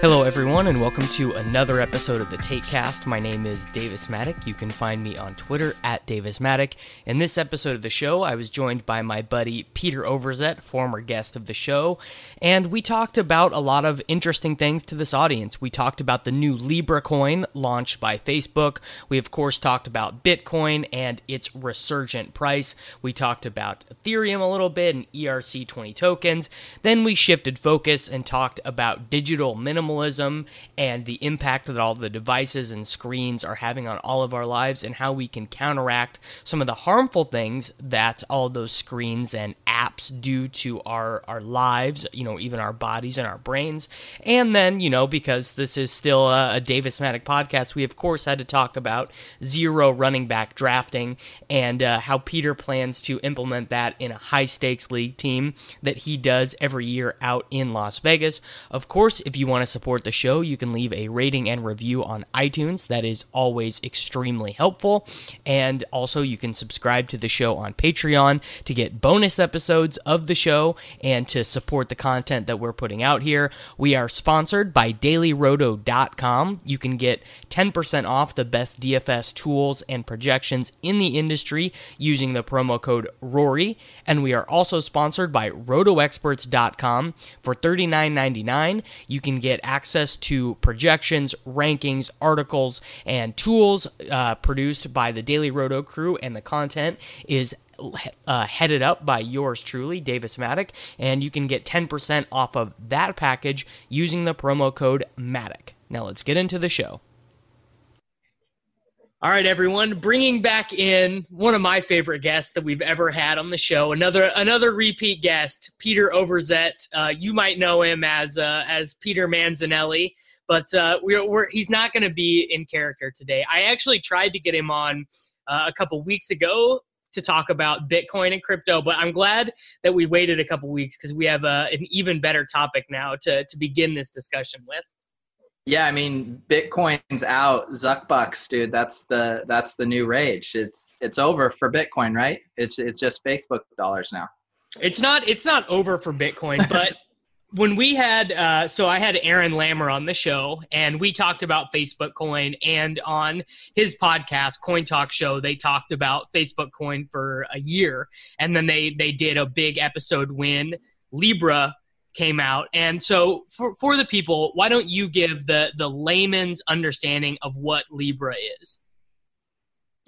Hello, everyone, and welcome to another episode of the TakeCast. My name is Davis Mattek. You can find me on Twitter at Davis Mattek. In this episode of the show, I was joined by my buddy Peter Overzet, former guest of the show, and we talked about a lot of interesting things to this audience. We talked about the new Libra coin launched by Facebook. We, of course, talked about Bitcoin and its resurgent price. We talked about Ethereum a little bit and ERC20 tokens. Then we shifted focus and talked about digital minimalism and the impact that all the devices and screens are having on all of our lives and how we can counteract some of the harmful things that all those screens and apps do to our our lives, you know, even our bodies and our brains. And then, you know, because this is still a, a Davis Mattek podcast, we of course had to talk about zero running back drafting and uh, how Peter plans to implement that in a high stakes league team that he does every year out in Las Vegas. Of course, if you want to support the show, you can leave a rating and review on iTunes. That is always extremely helpful. And also, you can subscribe to the show on Patreon to get bonus episodes of the show and to support the content that we're putting out here. We are sponsored by dailyroto.com. You can get 10% off the best DFS tools and projections in the industry using the promo code RORY. And we are also sponsored by rotoexperts.com. For $39.99, you can get access to projections, rankings, articles, and tools uh, produced by the Daily Roto crew, and the content is uh, headed up by yours truly, Davis Mattek, and you can get 10% off of that package using the promo code Mattek. Now let's get into the show. All right, everyone, bringing back in one of my favorite guests that we've ever had on the show. Another another repeat guest, Peter Overzet. Uh, you might know him as uh, as Peter Manzanelli, but uh, we're, we're, he's not going to be in character today. I actually tried to get him on uh, a couple weeks ago to talk about Bitcoin and crypto, but I'm glad that we waited a couple weeks because we have uh, an even better topic now to to begin this discussion with. Yeah, I mean, Bitcoin's out. Zuckbucks, dude. That's the that's the new rage. It's it's over for Bitcoin, right? It's it's just Facebook dollars now. It's not it's not over for Bitcoin, but when we had uh, so I had Aaron Lammer on the show, and we talked about Facebook Coin, and on his podcast, Coin Talk Show, they talked about Facebook Coin for a year, and then they they did a big episode when Libra came out. And so for, for the people, why don't you give the, the layman's understanding of what Libra is?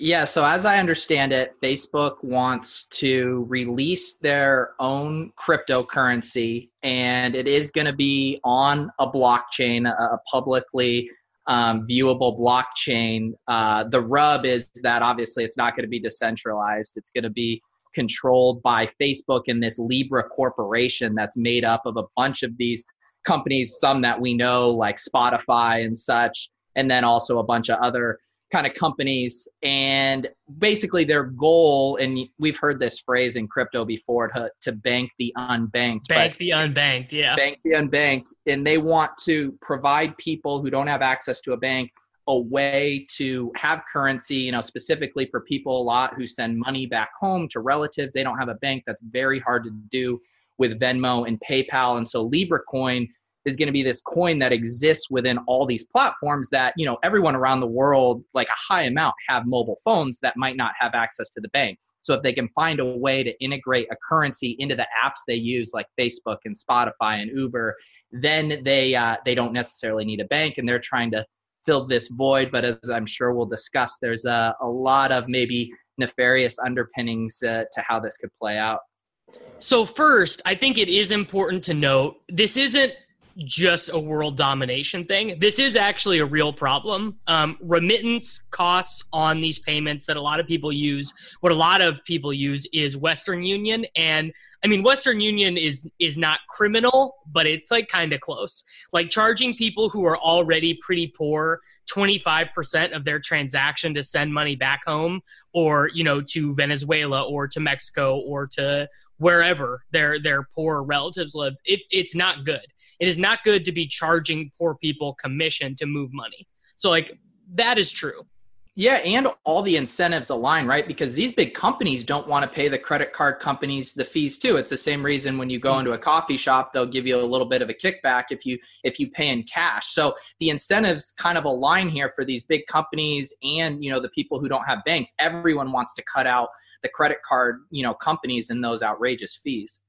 Yeah, so as I understand it, Facebook wants to release their own cryptocurrency, and it is going to be on a blockchain, a publicly um, viewable blockchain. Uh, the rub is that obviously it's not going to be decentralized, it's going to be controlled by Facebook and this Libra corporation that's made up of a bunch of these companies, some that we know, like Spotify and such, and then also a bunch of other kind of companies. And basically, their goal, and we've heard this phrase in crypto before, to, to bank the unbanked. Bank the unbanked, yeah. Bank the unbanked. And they want to provide people who don't have access to a bank a way to have currency, you know, specifically for people a lot who send money back home to relatives. They don't have a bank. That's very hard to do with Venmo and PayPal. And so Libra coin is going to be this coin that exists within all these platforms that, you know, everyone around the world, like a high amount, have mobile phones that might not have access to the bank. So if they can find a way to integrate a currency into the apps they use, like Facebook and Spotify and Uber, then they uh, they don't necessarily need a bank, and they're trying to filled this void. But as I'm sure we'll discuss, there's a, a lot of maybe nefarious underpinnings uh, to how this could play out. So, first, I think it is important to note this isn't just a world domination thing. This is actually a real problem. Um, remittance costs on these payments that a lot of people use, what a lot of people use is Western Union, and I mean Western Union is is not criminal, but it's like kind of close. Like charging people who are already pretty poor 25% of their transaction to send money back home or, you know, to Venezuela or to Mexico or to wherever their their poor relatives live. It, it's not good it is not good to be charging poor people commission to move money. So like that is true. Yeah, and all the incentives align, right? Because these big companies don't want to pay the credit card companies the fees too. It's the same reason when you go into a coffee shop, they'll give you a little bit of a kickback if you if you pay in cash. So the incentives kind of align here for these big companies and you know the people who don't have banks. Everyone wants to cut out the credit card, you know, companies and those outrageous fees.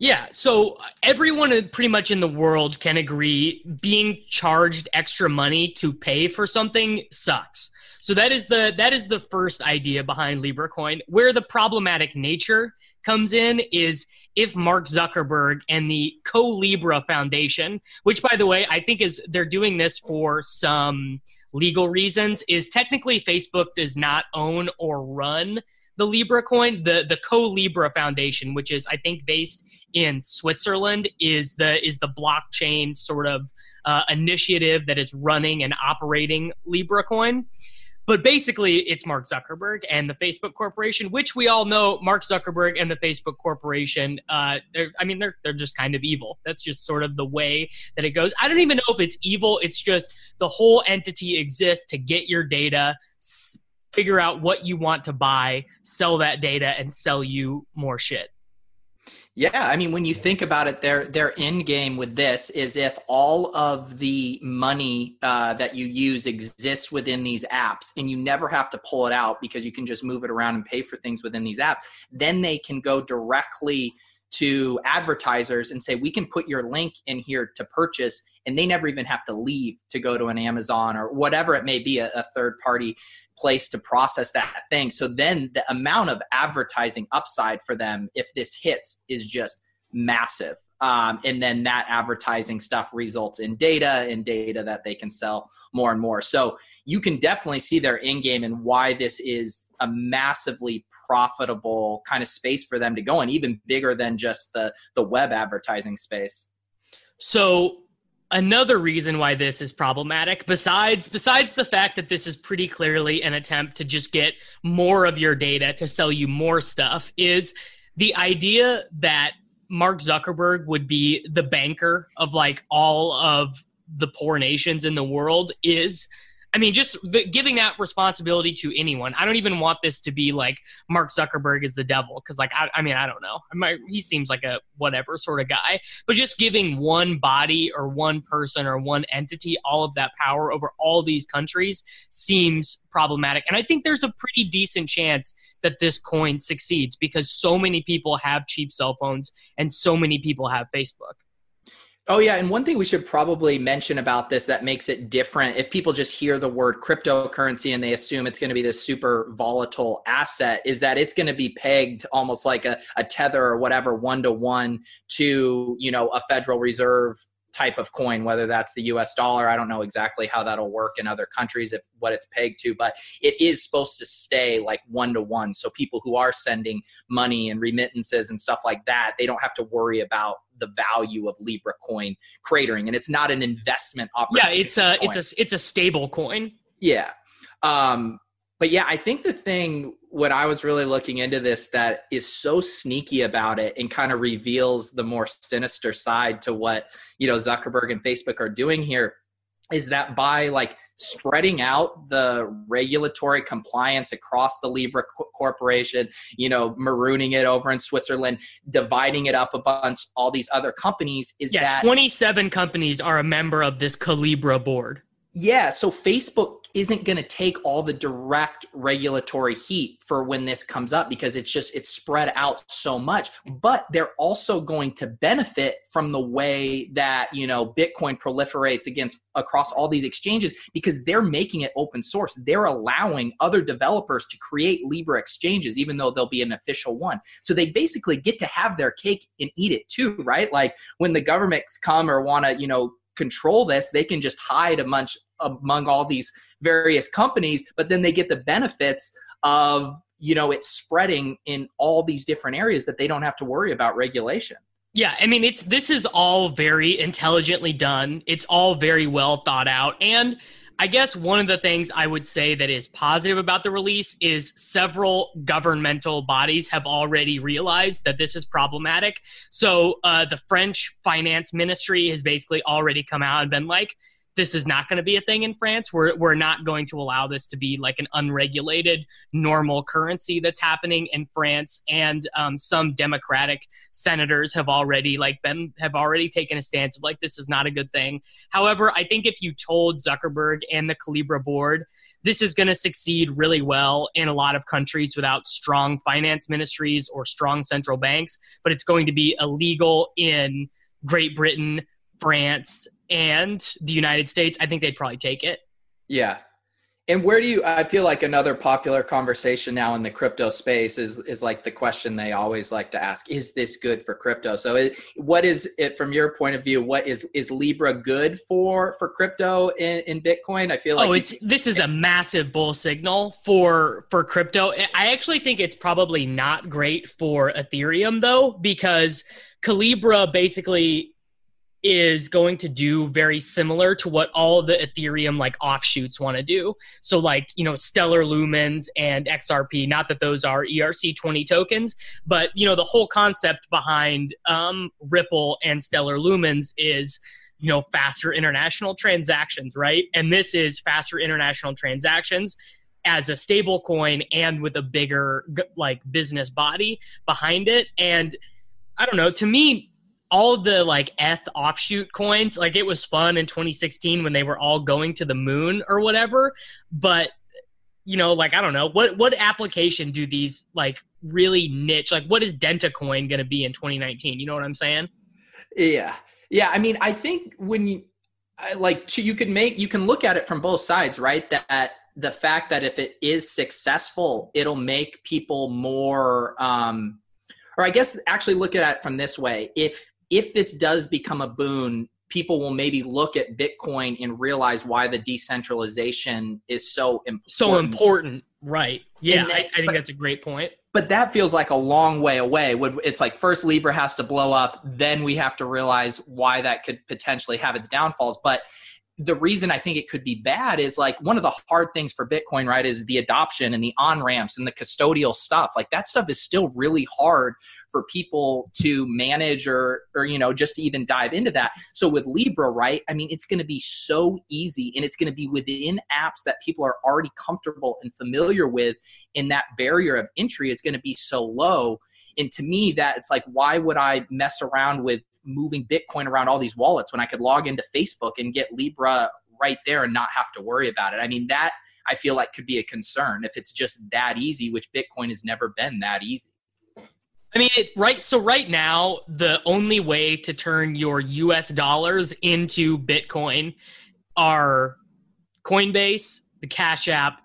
Yeah, so uh, everyone pretty much in the world can agree being charged extra money to pay for something sucks. So that is the that is the first idea behind LibraCoin. Where the problematic nature comes in is if Mark Zuckerberg and the Co-Libra Foundation, which by the way, I think is they're doing this for some legal reasons, is technically Facebook does not own or run the Libra coin, the the Co Libra Foundation, which is I think based in Switzerland, is the is the blockchain sort of uh, initiative that is running and operating Libra coin. But basically, it's Mark Zuckerberg and the Facebook Corporation, which we all know Mark Zuckerberg and the Facebook Corporation. Uh, they're, I mean, they're they're just kind of evil. That's just sort of the way that it goes. I don't even know if it's evil. It's just the whole entity exists to get your data, figure out what you want to buy, sell that data, and sell you more shit. Yeah, I mean, when you think about it, their their end game with this is if all of the money uh, that you use exists within these apps, and you never have to pull it out because you can just move it around and pay for things within these apps, then they can go directly to advertisers and say we can put your link in here to purchase and they never even have to leave to go to an amazon or whatever it may be a, a third party place to process that thing. So then the amount of advertising upside for them, if this hits, is just massive. Um, and then that advertising stuff results in data and data that they can sell more and more. So you can definitely see their in game and why this is a massively profitable kind of space for them to go in, even bigger than just the the web advertising space. So another reason why this is problematic besides besides the fact that this is pretty clearly an attempt to just get more of your data to sell you more stuff is the idea that Mark Zuckerberg would be the banker of like all of the poor nations in the world is I mean, just the, giving that responsibility to anyone. I don't even want this to be like Mark Zuckerberg is the devil because, like, I, I, mean, I don't know. I might, he seems like a whatever sort of guy, but just giving one body or one person or one entity all of that power over all these countries seems problematic. And I think there's a pretty decent chance that this coin succeeds because so many people have cheap cell phones and so many people have Facebook. Oh, yeah. And one thing we should probably mention about this that makes it different if people just hear the word cryptocurrency and they assume it's going to be this super volatile asset is that it's going to be pegged almost like a, a tether or whatever one to one to, you know, a Federal Reserve type of coin, whether that's the US dollar. I don't know exactly how that'll work in other countries, if what it's pegged to, but it is supposed to stay like one to one. So people who are sending money and remittances and stuff like that, they don't have to worry about the value of Libra coin cratering. And it's not an investment opportunity. Yeah, it's a coin. it's a it's a stable coin. Yeah. Um, but yeah, I think the thing when I was really looking into this that is so sneaky about it and kind of reveals the more sinister side to what you know Zuckerberg and Facebook are doing here is that by like spreading out the regulatory compliance across the Libra corporation, you know, marooning it over in Switzerland, dividing it up a bunch, all these other companies is yeah, that 27 companies are a member of this Colibra board. Yeah, so Facebook isn't going to take all the direct regulatory heat for when this comes up because it's just it's spread out so much but they're also going to benefit from the way that you know bitcoin proliferates against across all these exchanges because they're making it open source. They're allowing other developers to create libra exchanges even though there'll be an official one. So they basically get to have their cake and eat it too right? Like when the governments come or want to you know control this they can just hide amongst among all these various companies but then they get the benefits of you know it's spreading in all these different areas that they don't have to worry about regulation yeah, I mean it's this is all very intelligently done. It's all very well thought out and I guess one of the things I would say that is positive about the release is several governmental bodies have already realized that this is problematic. So uh, the French finance ministry has basically already come out and been like, this is not going to be a thing in France. We're, we're not going to allow this to be like an unregulated normal currency that's happening in France. And um, some Democratic senators have already like been have already taken a stance of like this is not a good thing. However, I think if you told Zuckerberg and the Calibra board this is going to succeed really well in a lot of countries without strong finance ministries or strong central banks, but it's going to be illegal in Great Britain, France, and the United States, I think they'd probably take it. Yeah. And where do you I feel like another popular conversation now in the crypto space is is like the question they always like to ask is this good for crypto? So it, what is it from your point of view what is is Libra good for for crypto in, in Bitcoin? I feel oh, like Oh, it's this is a massive bull signal for for crypto. I actually think it's probably not great for Ethereum though because Calibra basically is going to do very similar to what all the Ethereum like offshoots want to do. So like, you know, Stellar Lumens and XRP, not that those are ERC20 tokens, but you know, the whole concept behind um, Ripple and Stellar Lumens is you know faster international transactions right and this is faster international transactions as a stable coin and with a bigger like business body behind it and i don't know to me all the like eth offshoot coins like it was fun in 2016 when they were all going to the moon or whatever but you know like i don't know what what application do these like really niche like what is dentacoin going to be in 2019 you know what i'm saying? Yeah. Yeah i mean i think when you like you can make you can look at it from both sides right? That the fact that if it is successful it'll make people more um or i guess actually look at it from this way. If if this does become a boon, people will maybe look at Bitcoin and realize why the decentralization is so important. So important, right? Yeah, I, I, think but, that's a great point. But that feels like a long way away. It's like first Libra has to blow up, then we have to realize why that could potentially have its downfalls. But the reason I think it could be bad is like one of the hard things for Bitcoin, right, is the adoption and the on ramps and the custodial stuff. Like that stuff is still really hard for people to manage or, or you know, just to even dive into that. So with Libra, right, I mean, it's going to be so easy and it's going to be within apps that people are already comfortable and familiar with. And that barrier of entry is going to be so low. And to me, that it's like, why would I mess around with moving Bitcoin around all these wallets when I could log into Facebook and get Libra right there and not have to worry about it. I mean, that I feel like could be a concern if it's just that easy, which Bitcoin has never been that easy. I mean, it, right. So right now, the only way to turn your U.S. dollars into Bitcoin are Coinbase, the Cash App,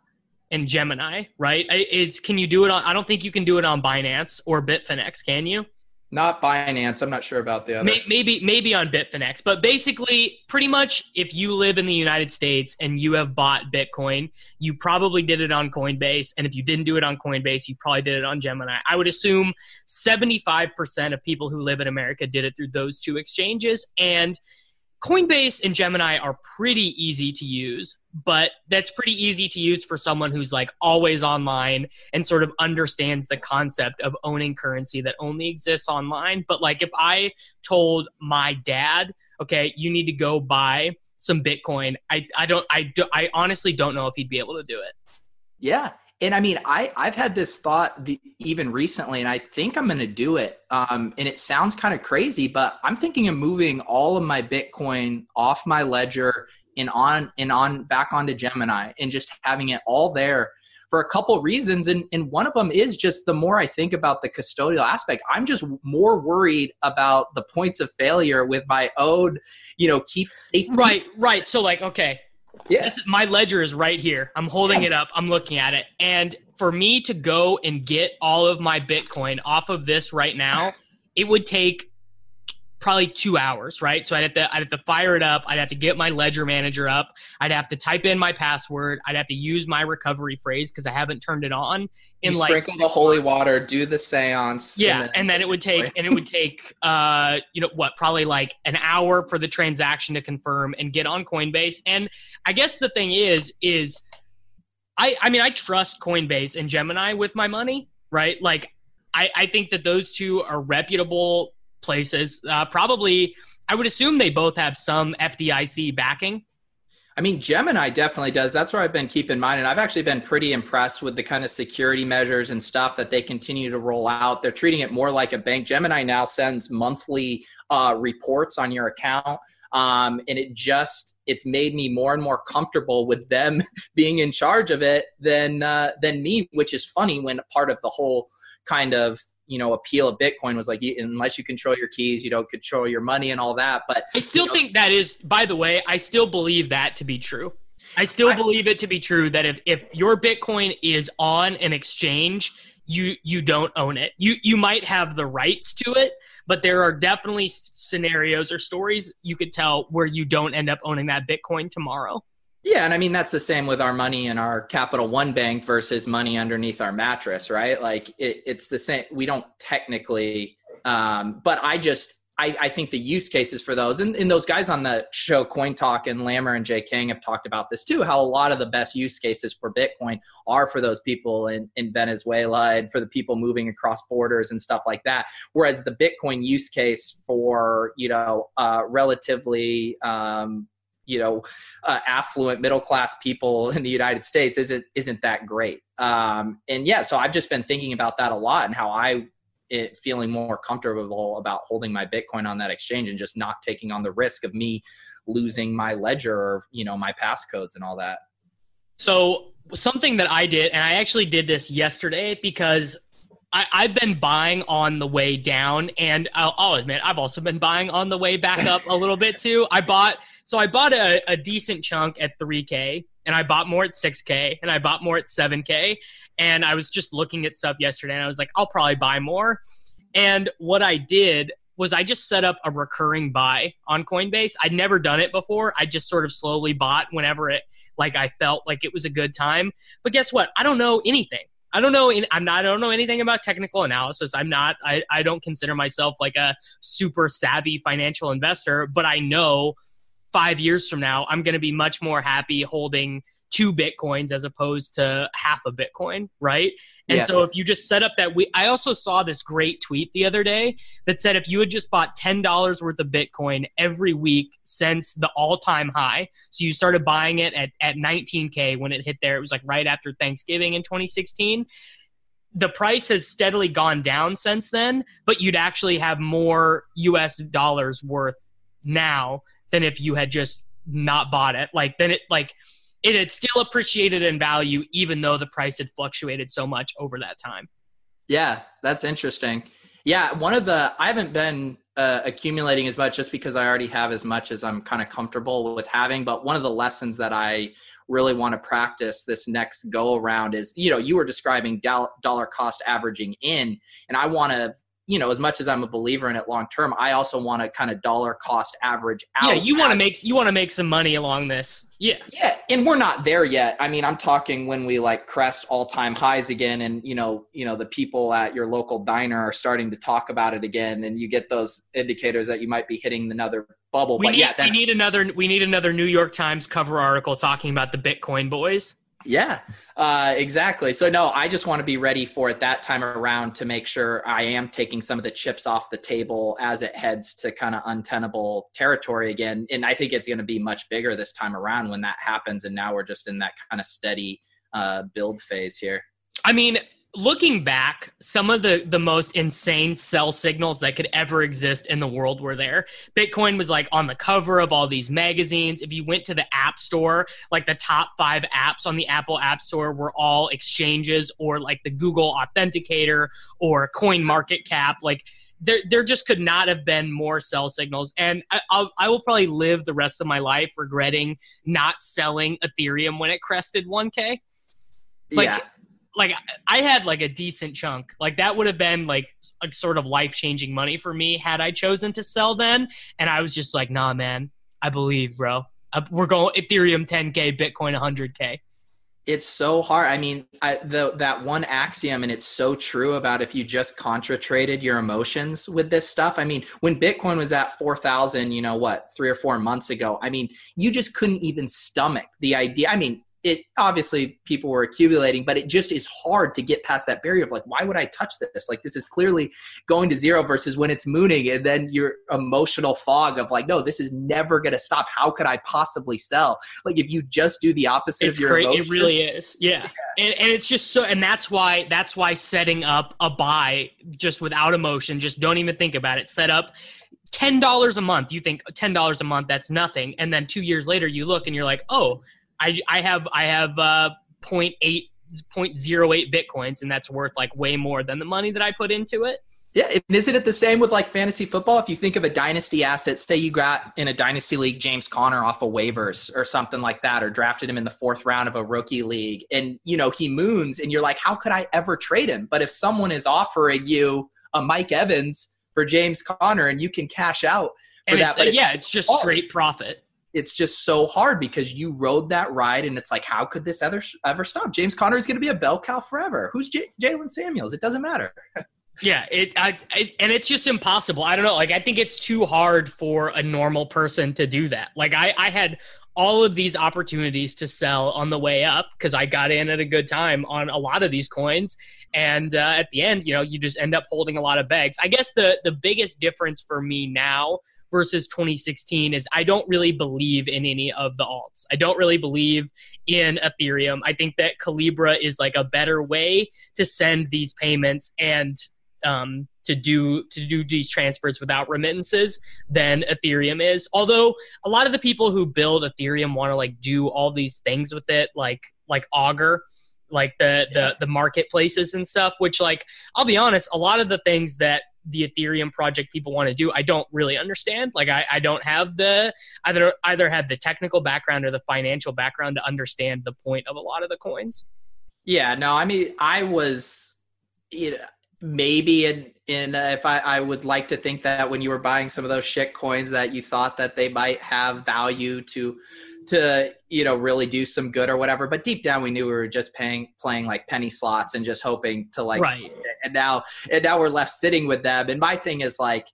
and Gemini. Right? Is can you do it on? I don't think you can do it on Binance or Bitfinex. Can you? Not Binance. I'm not sure about the other. Maybe maybe on Bitfinex, but basically, pretty much, if you live in the United States and you have bought Bitcoin, you probably did it on Coinbase, and if you didn't do it on Coinbase, you probably did it on Gemini. I would assume 75% of people who live in America did it through those two exchanges, and Coinbase and Gemini are pretty easy to use, but that's pretty easy to use for someone who's like always online and sort of understands the concept of owning currency that only exists online. But like if I told my dad, okay, you need to go buy some Bitcoin, I, I don't I do, I honestly don't know if he'd be able to do it. Yeah, and I mean, I I've had this thought the, even recently, and I think I'm going to do it. Um, and it sounds kind of crazy, but I'm thinking of moving all of my Bitcoin off my ledger and on and on back onto Gemini and just having it all there for a couple reasons. And, and one of them is just the more I think about the custodial aspect, I'm just more worried about the points of failure with my own, you know, keep safe. Right, right. So like, okay. Yeah. My ledger is right here. I'm holding yeah. it up. I'm looking at it. And for me to go and get all of my Bitcoin off of this right now, it would take probably two hours, right? So I'd have to I'd have to fire it up. I'd have to get my ledger manager up. I'd have to type in my password. I'd have to use my recovery phrase because I haven't turned it on. In you like sprinkle the holy water, do the seance. Yeah, and then, and then it would take and it would take uh you know what probably like an hour for the transaction to confirm and get on Coinbase. And I guess the thing is is I I mean I trust Coinbase and Gemini with my money, right? Like I, I think that those two are reputable places. Uh, probably, I would assume they both have some FDIC backing. I mean, Gemini definitely does. That's where I've been keeping in mind. And I've actually been pretty impressed with the kind of security measures and stuff that they continue to roll out. They're treating it more like a bank. Gemini now sends monthly uh, reports on your account. Um, and it just it's made me more and more comfortable with them being in charge of it than uh, than me, which is funny when part of the whole kind of you know appeal of bitcoin was like unless you control your keys you don't control your money and all that. But i still you know, think that is by the way i still believe that to be true. I still I, believe it to be true that if, if your bitcoin is on an exchange you you don't own it. You you might have the rights to it but there are definitely scenarios or stories you could tell where you don't end up owning that bitcoin tomorrow yeah, and I mean that's the same with our money in our Capital One bank versus money underneath our mattress, right? Like it, it's the same. We don't technically, um, but I just I, I, think the use cases for those and, and, those guys on the show coin talk and lammer and jay kang have talked about this too how a lot of the best use cases for bitcoin are for those people in, in venezuela and for the people moving across borders and stuff like that whereas the bitcoin use case for you know uh, relatively um, you know uh, affluent middle class people in the United States isn't isn't that great. Um, and yeah, so I've just been thinking about that a lot and how I it, feeling more comfortable about holding my Bitcoin on that exchange and just not taking on the risk of me losing my ledger or you know my passcodes and all that. So something that I did, and I actually did this yesterday because I, have been buying on the way down, and I'll, I'll, admit I've also been buying on the way back up a little bit too. I bought so I bought a, a decent chunk at 3K, and I bought more at 6K, and I bought more at 7K, and I was just looking at stuff yesterday, and I was like, I'll probably buy more. And what I did was I just set up a recurring buy on Coinbase. I'd never done it before. I just sort of slowly bought whenever it like I felt like it was a good time. But guess what? I don't know anything. I don't know. I'm not. I don't know anything about technical analysis. I'm not. I, I don't consider myself like a super savvy financial investor, but I know five years from now, I'm going to be much more happy holding two bitcoins as opposed to half a bitcoin right and yeah. so if you just set up that we i also saw this great tweet the other day that said if you had just bought $10 worth of bitcoin every week since the all-time high so you started buying it at, at 19k when it hit there it was like right after thanksgiving in 2016 the price has steadily gone down since then but you'd actually have more us dollars worth now than if you had just not bought it like then it like it had still appreciated in value even though the price had fluctuated so much over that time. Yeah, that's interesting. Yeah, one of the I haven't been uh, accumulating as much just because I already have as much as I'm kind of comfortable with having. But one of the lessons that I really want to practice this next go around is, you know, you were describing dollar cost averaging in, and I want to you know, as much as I'm a believer in it long term, I also want to kind of dollar cost average out. Yeah, you want to make you want to make some money along this. Yeah. Yeah, and we're not there yet. I mean, I'm talking when we like crest all-time highs again and you know, you know, the people at your local diner are starting to talk about it again and you get those indicators that you might be hitting another bubble. We but need, yeah, we need another we need another New York Times cover article talking about the Bitcoin boys. Yeah, uh, exactly. So no, I just want to be ready for it that time around to make sure I am taking some of the chips off the table as it heads to kind of untenable territory again. And I think it's going to be much bigger this time around when that happens. And now we're just in that kind of steady uh, build phase here. I mean, looking back, some of the the most insane sell signals that could ever exist in the world were there. Bitcoin was like on the cover of all these magazines. If you went to the App Store, like the top 5 apps on the Apple App Store were all exchanges or like the Google Authenticator or Coin Market Cap like there, there just could not have been more sell signals. And I, I'll, I will probably live the rest of my life regretting not selling Ethereum when it crested 1K. Like, yeah like I had like a decent chunk. Like that would have been like a sort of life changing money for me had I chosen to sell then. And I was just like, nah, man, I believe, bro. We're going Ethereum 10k, Bitcoin 100k. It's so hard. I mean, I, the that one axiom, and it's so true about if you just contra traded your emotions with this stuff. I mean, when Bitcoin was at four thousand, you know what, three or four months ago. I mean, you just couldn't even stomach the idea. I mean, it obviously people were accumulating, but it just is hard to get past that barrier of like, why would I touch this? Like, this is clearly going to zero versus when it's mooning, and then your emotional fog of like, no, this is never going to stop. How could I possibly sell? Like, if you just do the opposite it's of your great. emotions, it really is. Yeah. yeah. And, and it's just so, and that's why that's why setting up a buy just without emotion, just don't even think about it. Set up ten dollars a month. You think ten dollars a month, that's nothing, and then two years later, you look and you're like, oh I I have I have uh 0.8 0.08 bitcoins and that's worth like way more than the money that I put into it. Yeah, and isn't it the same with like fantasy football? If you think of a dynasty asset, say you got in a dynasty league James Conner off of waivers or something like that, or drafted him in the fourth round of a rookie league, and you know he moons, and you're like, how could I ever trade him? But if someone is offering you a Mike Evans for James Conner, and you can cash out for and that, it's, but yeah, it's just straight profit it's just so hard because you rode that ride and it's like how could this ever ever stop? James conner is going to be a bell cow forever. Who's J- jaylen samuels? It doesn't matter. Yeah it, I, and it's just impossible. I don't know like i think it's too hard for a normal person to do that. Like i i had all of these opportunities to sell on the way up because I got in at a good time on a lot of these coins, and uh, at the end, you know, you just end up holding a lot of bags. I guess the the biggest difference for me now versus 2016 is I don't really believe in any of the alts. I don't really believe in Ethereum. I think that Calibra is like a better way to send these payments and um, to do to do these transfers without remittances than Ethereum is. Although a lot of the people who build Ethereum want to like do all these things with it, like like Augur, like the the the marketplaces and stuff. Which like I'll be honest, a lot of the things that the Ethereum project people want to do, I don't really understand. Like I, I don't have the either either have the technical background or the financial background to understand the point of a lot of the coins. Yeah, no, I mean I was you know maybe in in uh, if I, I would like to think that when you were buying some of those shit coins that you thought that they might have value to to you know really do some good or whatever but deep down we knew we were just paying playing like penny slots and just hoping to like right. and now and now we're left sitting with them and my thing is like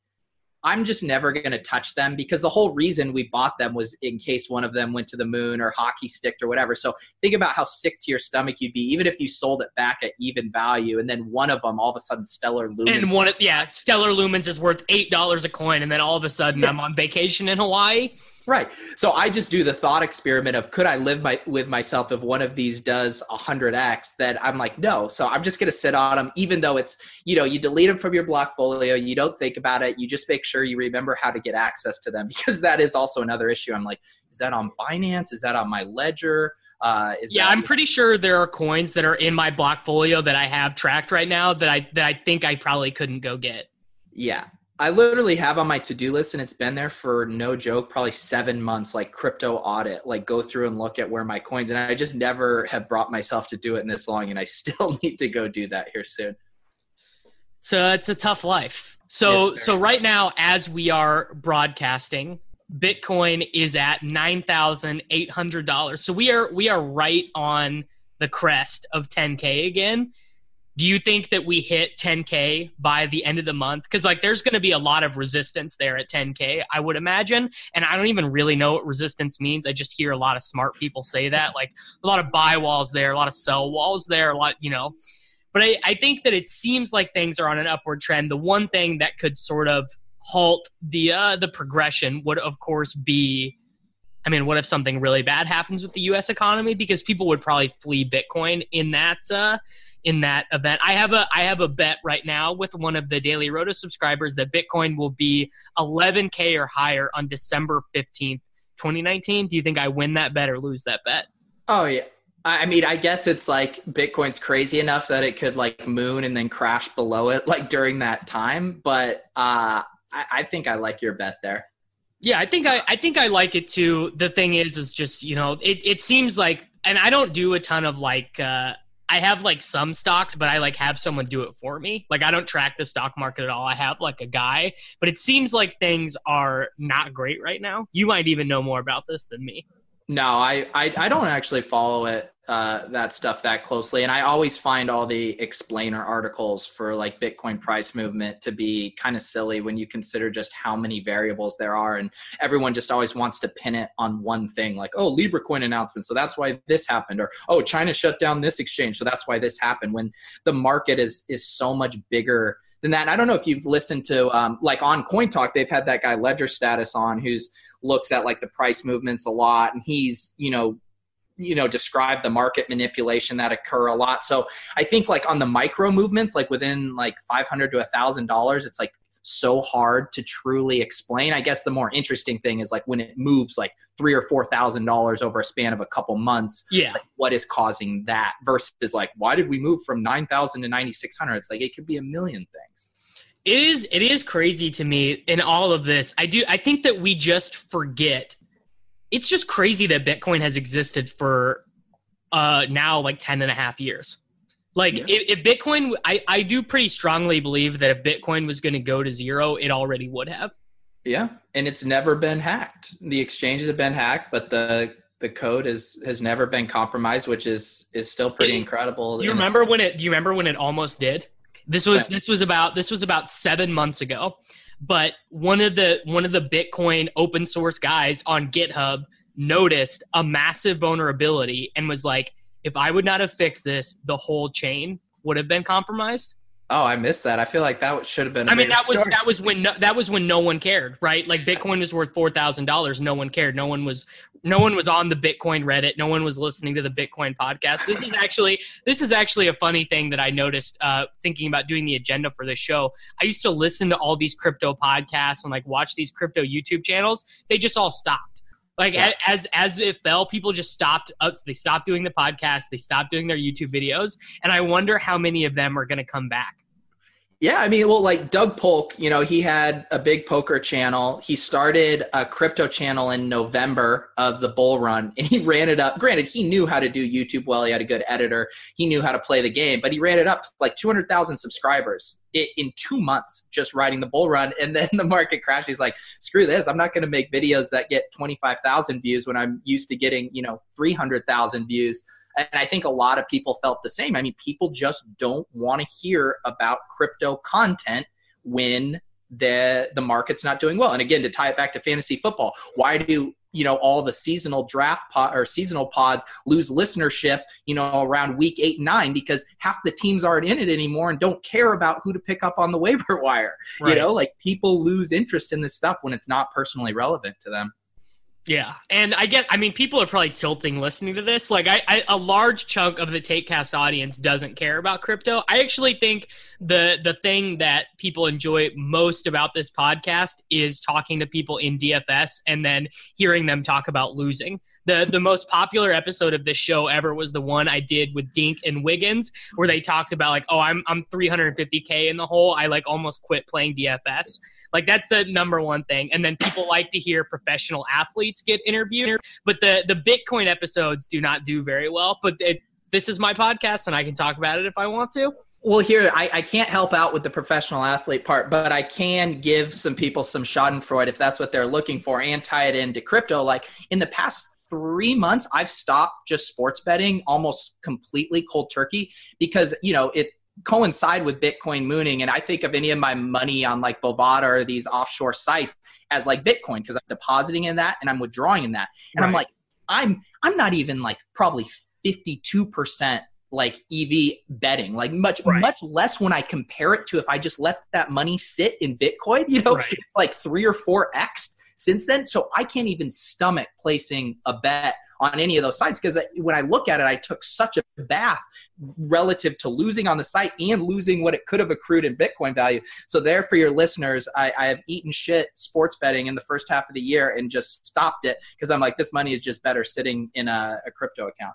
I'm just never going to touch them because the whole reason we bought them was in case one of them went to the moon or hockey sticked or whatever. So think about how sick to your stomach you'd be, even if you sold it back at even value, and then one of them all of a sudden Stellar Lumens. And one, of, yeah, Stellar Lumens is worth eight dollars a coin, and then all of a sudden yeah. I'm on vacation in Hawaii. Right. So I just do the thought experiment of could I live my, with myself if one of these does 100x? That I'm like, no. So I'm just going to sit on them, even though it's, you know, you delete them from your Blockfolio, you don't think about it, you just make sure you remember how to get access to them because that is also another issue. I'm like, is that on Binance? Is that on my ledger? Uh, yeah, that- I'm pretty sure there are coins that are in my Blockfolio that I have tracked right now that I that I think I probably couldn't go get. Yeah, I literally have on my to-do list and it's been there for no joke probably 7 months like crypto audit like go through and look at where my coins and I just never have brought myself to do it in this long and I still need to go do that here soon. So it's a tough life. So so right now as we are broadcasting Bitcoin is at $9,800. So we are we are right on the crest of 10k again do you think that we hit 10k by the end of the month? Because like there's going to be a lot of resistance there at 10k i would imagine. And i don't even really know what resistance means. I just hear a lot of smart people say that like a lot of buy walls there a lot of sell walls there a lot you know. But I, I think that it seems like things are on an upward trend. The one thing that could sort of halt the uh, the progression would of course be I mean, what if something really bad happens with the U.S. economy? Because people would probably flee Bitcoin in that uh, in that event. I have a I have a bet right now with one of the Daily Roto subscribers that Bitcoin will be 11k or higher on December 15th, 2019. Do you think I win that bet or lose that bet? Oh yeah. I mean, I guess it's like Bitcoin's crazy enough that it could like moon and then crash below it like during that time. But uh, I, I think I like your bet there. Yeah, I think I, I think I like it too. The thing is, is just you know, it, it seems like, and I don't do a ton of like, uh, I have like some stocks, but I like have someone do it for me. Like I don't track the stock market at all. I have like a guy, but it seems like things are not great right now. You might even know more about this than me. No, I, I, I don't actually follow it uh, that stuff that closely, and I always find all the explainer articles for like Bitcoin price movement to be kind of silly when you consider just how many variables there are, and everyone just always wants to pin it on one thing, like oh Libra coin announcement, so that's why this happened, or oh China shut down this exchange, so that's why this happened. When the market is is so much bigger than that. And I don't know if you've listened to um, like on Coin Talk, they've had that guy Ledger Status on who's looks at like the price movements a lot, and he's you know you know describe the market manipulation that occur a lot so i think like on the micro movements like within like 500 to a thousand dollars it's like so hard to truly explain i guess the more interesting thing is like when it moves like three or four thousand dollars over a span of a couple months yeah like what is causing that versus like why did we move from 9000 to 9600 it's like it could be a million things it is it is crazy to me in all of this. I do I think that we just forget. It's just crazy that Bitcoin has existed for uh now like 10 and a half years. Like yeah. if, if, Bitcoin I, I do pretty strongly believe that if Bitcoin was going to go to zero, it already would have. Yeah. And it's never been hacked. The exchanges have been hacked, but the the code has has never been compromised, which is is still pretty incredible. You remember when it do you remember when it almost did? This was this was about this was about seven months ago. But one of the one of the Bitcoin open source guys on GitHub noticed a massive vulnerability and was like, if I would not have fixed this, the whole chain would have been compromised. Oh, I missed that. I feel like that should have been. I mean, that was that was when no, that was when no one cared, right? Like Bitcoin was worth four thousand dollars. No one cared. No one was no one was on the Bitcoin Reddit. No one was listening to the Bitcoin podcast. This is actually this is actually a funny thing that I noticed uh, thinking about doing the agenda for this show. I used to listen to all these crypto podcasts and like watch these crypto YouTube channels. They just all stopped. Like yeah. as as it fell, people just stopped. Uh, they stopped doing the podcast. They stopped doing their YouTube videos, and I wonder how many of them are going to come back. Yeah, I mean, well, like Doug Polk, you know, he had a big poker channel. He started a crypto channel in November of the bull run, and he ran it up. Granted, he knew how to do YouTube well. He had a good editor. He knew how to play the game, but he ran it up to like 200,000 subscribers in two months just riding the bull run. And then the market crashed. He's like, screw this. I'm not going to make videos that get 25,000 views when I'm used to getting, you know, 300,000 views and I think a lot of people felt the same. I mean, people just don't want to hear about crypto content when the the market's not doing well. And again, to tie it back to fantasy football, why do you know all the seasonal draft pod or seasonal pods lose listenership you know around week eight and nine because half the teams aren't in it anymore and don't care about who to pick up on the waiver wire right. you know like people lose interest in this stuff when it's not personally relevant to them yeah, and I get. I mean, people are probably tilting listening to this. Like, I, I, a large chunk of the TakeCast audience doesn't care about crypto. I actually think the the thing that people enjoy most about this podcast is talking to people in DFS and then hearing them talk about losing. the The most popular episode of this show ever was the one I did with Dink and Wiggins, where they talked about like, oh, I'm I'm 350k in the hole. I like almost quit playing DFS. Like that's the number one thing. And then people like to hear professional athletes get interviewed, but the the Bitcoin episodes do not do very well. But it, this is my podcast, and I can talk about it if I want to. Well, here I, I can't help out with the professional athlete part, but I can give some people some Schadenfreude if that's what they're looking for, and tie it into crypto. Like in the past three months, I've stopped just sports betting almost completely cold turkey because you know it coincide with Bitcoin mooning. And I think of any of my money on like Bovada or these offshore sites as like Bitcoin because I'm depositing in that and I'm withdrawing in that. And right. I'm like, I'm I'm not even like probably 52% like EV betting, like much right. much less when I compare it to if I just let that money sit in Bitcoin. You know, right. it's like three or four x since then. So I can't even stomach placing a bet on any of those sites because when I look at it, I took such a bath relative to losing on the site and losing what it could have accrued in Bitcoin value. So there, for your listeners, I, I have eaten shit sports betting in the first half of the year and just stopped it because I'm like, this money is just better sitting in a, a crypto account.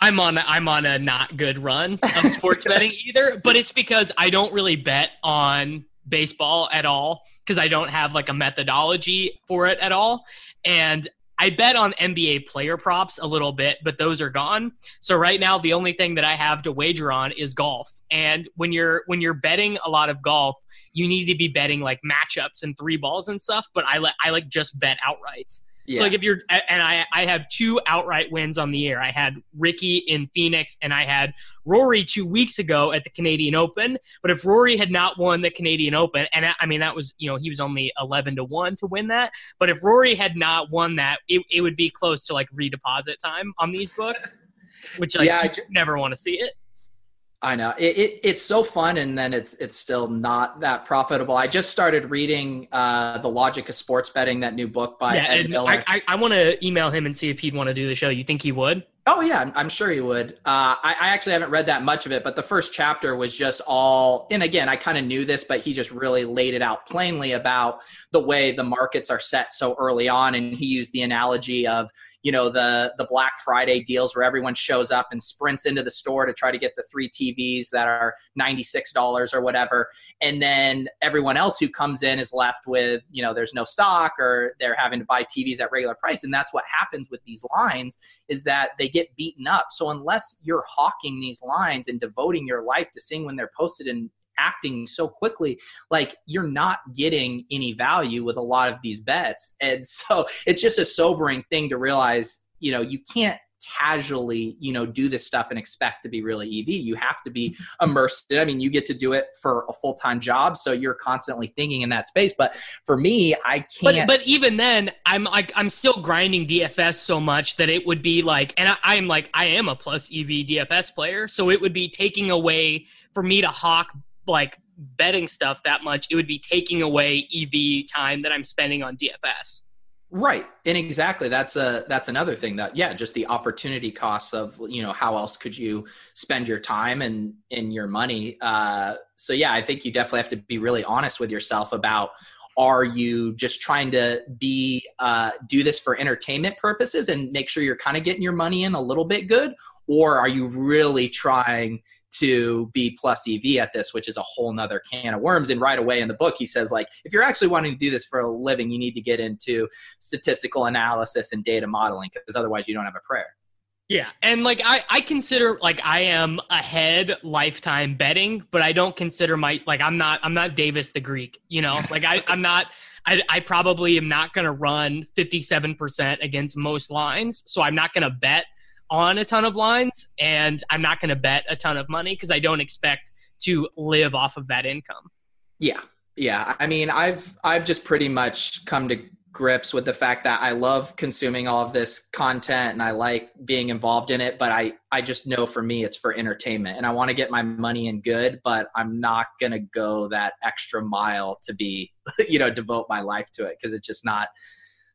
I'm on a, I'm on a not good run of sports betting either, but it's because I don't really bet on baseball at all because I don't have like a methodology for it at all. And I bet on NBA player props a little bit, but those are gone. So right now the only thing that I have to wager on is golf. And when you're when you're betting a lot of golf, you need to be betting like matchups and three balls and stuff, but I like I like just bet outrights. Yeah. So like if you're and I I have two outright wins on the year. I had Rickie in Phoenix and I had Rory 2 weeks ago at the Canadian Open. But if Rory had not won the Canadian Open and I mean that was, you know, he was only 11 to 1 to win that, but if Rory had not won that, it, it would be close to like redeposit time on these books, which like, yeah, I never want to see it. I know it, it, it's so fun, and then it's it's still not that profitable. I just started reading uh, the Logic of Sports Betting, that new book by yeah, Ed Miller. I, I, I want to email him and see if he'd want to do the show. You think he would? Oh yeah, I'm, sure he would. Uh, I, I, actually haven't read that much of it, but the first chapter was just all. And again, I kind of knew this, but he just really laid it out plainly about the way the markets are set so early on, and he used the analogy of you know the the Black Friday deals where everyone shows up and sprints into the store to try to get the three TVs that are ninety six dollars or whatever, and then everyone else who comes in is left with you know there's no stock or they're having to buy TVs at regular price, and that's what happens with these lines is that they get beaten up. So unless you're hawking these lines and devoting your life to seeing when they're posted in acting so quickly like you're not getting any value with a lot of these bets. And so it's just a sobering thing to realize you know you can't casually you know do this stuff and expect to be really ev you have to be mm-hmm. immersed in i mean you get to do it for a full-time job so you're constantly thinking in that space. But for me i can't but, but even then i'm like i'm still grinding dfs so much that it would be like and I, i'm like i am a plus ev dfs player so it would be taking away for me to hawk like betting stuff that much, it would be taking away EV time that I'm spending on DFS. Right. And exactly. That's a that's another thing that yeah, just the opportunity costs of, you know, how else could you spend your time and and your money. Uh so yeah, I think you definitely have to be really honest with yourself about are you just trying to be uh, do this for entertainment purposes and make sure you're kind of getting your money in a little bit good or are you really trying to be plus EV at this, which is a whole nother can of worms. And right away in the book, he says, like, if you're actually wanting to do this for a living, you need to get into statistical analysis and data modeling because otherwise you don't have a prayer. Yeah, and like I, I consider like I am ahead lifetime betting, but I don't consider my like I'm not I'm not Davis the Greek, you know. Like I I'm not I I probably am not going to run 57% against most lines, so I'm not going to bet on a ton of lines and I'm not going to bet a ton of money because I don't expect to live off of that income. Yeah. Yeah. I mean, I've I've just pretty much come to grips with the fact that I love consuming all of this content and I like being involved in it, but I I just know for me it's for entertainment and I want to get my money in good, but I'm not going to go that extra mile to be, you know, devote my life to it because it's just not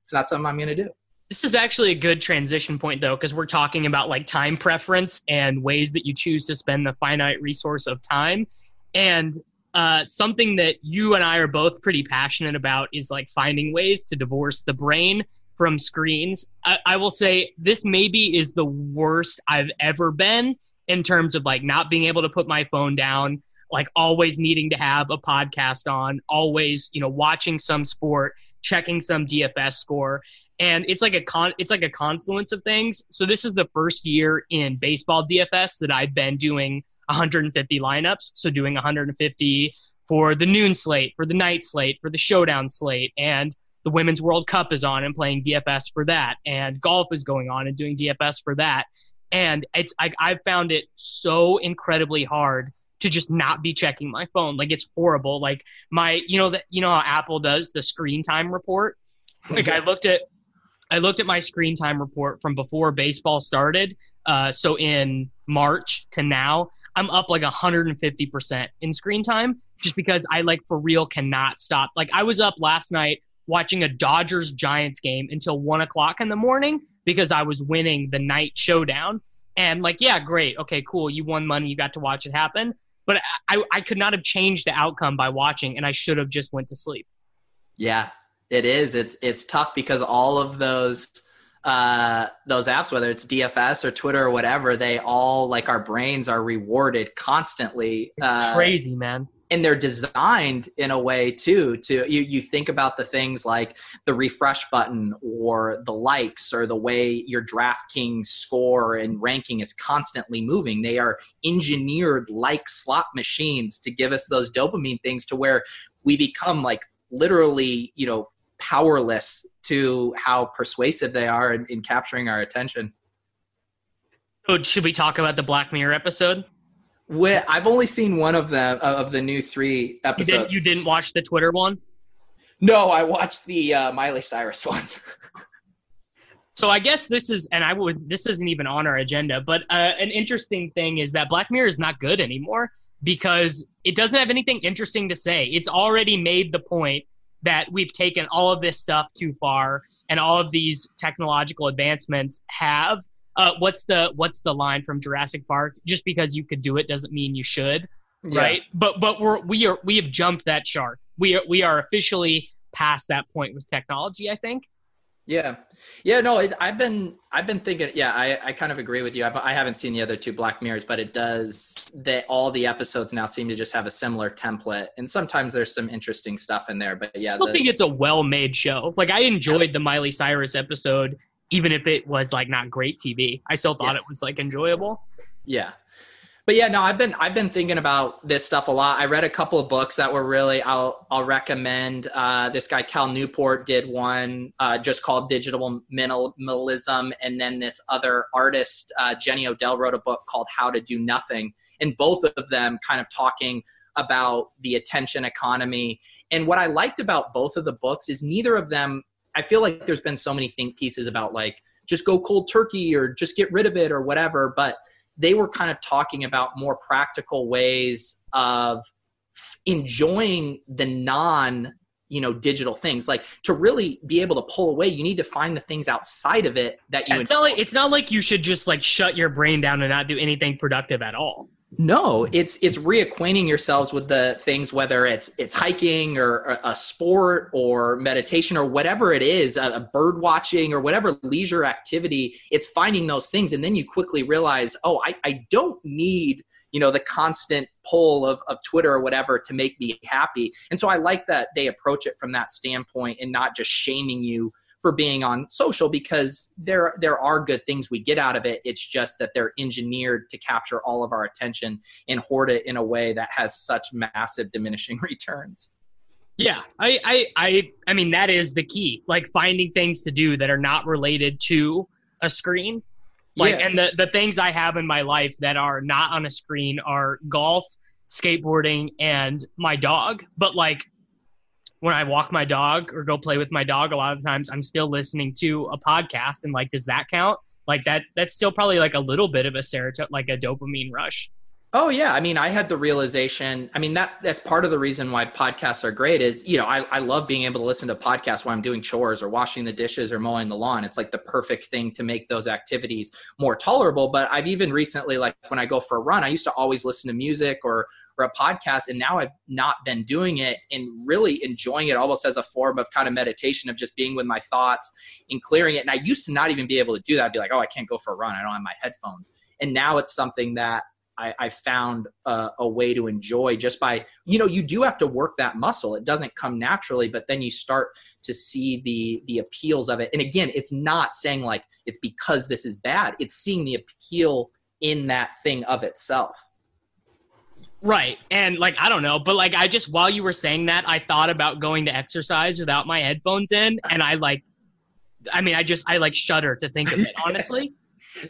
it's not something I'm going to do. This is actually a good transition point, though, because we're talking about like time preference and ways that you choose to spend the finite resource of time. And uh, something that you and I are both pretty passionate about is like finding ways to divorce the brain from screens. I, I will say this maybe is the worst I've ever been in terms of like not being able to put my phone down, like always needing to have a podcast on, always, you know, watching some sport, checking some DFS score. And it's like a con it's like a confluence of things. So this is the first year in baseball dfs that i've been doing 150 lineups. So doing 150 for the noon slate for the night slate for the showdown slate. And the women's world cup is on and playing dfs for that. And golf is going on and doing dfs for that. And it's I, i've found it so incredibly hard to just not be checking my phone like it's horrible like my you know that you know how apple does the screen time report like i looked at I looked at my screen time report from before baseball started. Uh, so in March to now, I'm up like 150% in screen time just because I like for real cannot stop. Like I was up last night watching a Dodgers Giants game until one o'clock in the morning because I was winning the night showdown. And like, yeah, great. Okay, cool. You won money. You got to watch it happen. But I, I could not have changed the outcome by watching, and I should have just went to sleep. Yeah, it is. It's it's tough because all of those uh, those apps, whether it's DFS or Twitter or whatever, they all like our brains are rewarded constantly. Uh, crazy, man and they're designed in a way too to you you think about the things like the refresh button or the likes or the way your DraftKings score and ranking is constantly moving. They are engineered like slot machines to give us those dopamine things to where we become like literally you know powerless to how persuasive they are in, in capturing our attention. So should we talk about the black mirror episode I've only seen one of them uh, of the new three episodes. You, did, you didn't watch the Twitter one? No, I watched the uh, Miley Cyrus one. so I guess this is, and I would, this isn't even on our agenda, but uh, an interesting thing is that Black Mirror is not good anymore because it doesn't have anything interesting to say. It's already made the point that we've taken all of this stuff too far, and all of these technological advancements have uh, what's the what's the line from Jurassic Park? Just because you could do it doesn't mean you should, yeah. right? But but we're we are we have jumped that shark. We are we are officially past that point with technology. I think. Yeah, yeah. No, it, I've been I've been thinking. Yeah, I, I kind of agree with you. I've, I haven't seen the other two Black Mirrors, but it does that. All the episodes now seem to just have a similar template, and sometimes there's some interesting stuff in there. But yeah, I still the, think it's a well-made show. Like I enjoyed the Miley Cyrus episode even if it was like not great TV. I still thought yeah. it was like enjoyable. Yeah. But yeah, no, I've been I've been thinking about this stuff a lot. I read a couple of books that were really I'll I'll recommend. Uh, this guy Cal Newport did one uh, just called Digital Minimalism, and then this other artist uh, Jenny Odell wrote a book called How to Do Nothing, and both of them kind of talking about the attention economy. And what I liked about both of the books is neither of them I feel like there's been so many think pieces about like just go cold turkey or just get rid of it or whatever, but they were kind of talking about more practical ways of enjoying the non you know digital things. Like to really be able to pull away you need to find the things outside of it that you it's not like it's not like you should just like shut your brain down and not do anything productive at all no, it's it's reacquainting yourselves with the things, whether it's it's hiking or a sport or meditation or whatever it is, a, bird watching or whatever leisure activity. It's finding those things, and then you quickly realize, oh, I, I don't need you know the constant pull of, of twitter or whatever to make me happy and so i like that they approach it from that standpoint and not just shaming you for being on social because there there are good things we get out of it. It's just that they're engineered to capture all of our attention and hoard it in a way that has such massive diminishing returns. Yeah, I, I, I, I mean that is the key. Like finding things to do that are not related to a screen. Like, yeah. and the the things I have in my life that are not on a screen are golf, skateboarding, and my dog. But like, when I walk my dog or go play with my dog, a lot of times I'm still listening to a podcast and like, does that count? Like that, that's still probably like a little bit of a serotonin, like a dopamine rush. Oh yeah. I mean, I had the realization, I mean, that that's part of the reason why podcasts are great is, you know, I, I love being able to listen to podcasts while I'm doing chores or washing the dishes or mowing the lawn. It's like the perfect thing to make those activities more tolerable. But I've even recently, like when I go for a run, I used to always listen to music or or a podcast and now i've not been doing it and really enjoying it almost as a form of kind of meditation of just being with my thoughts and clearing it. And i used to not even be able to do that. I'd be like oh i can't go for a run. I don't have my headphones. And now it's something that I, I found a, a, way to enjoy just by you know you do have to work that muscle. It doesn't come naturally but then you start to see the the appeals of it. And again it's not saying like it's because this is bad. It's seeing the appeal in that thing of itself Right. And like I don't know, but like I just while you were saying that, I thought about going to exercise without my headphones in and I like I mean, I just I like shudder to think of it, honestly.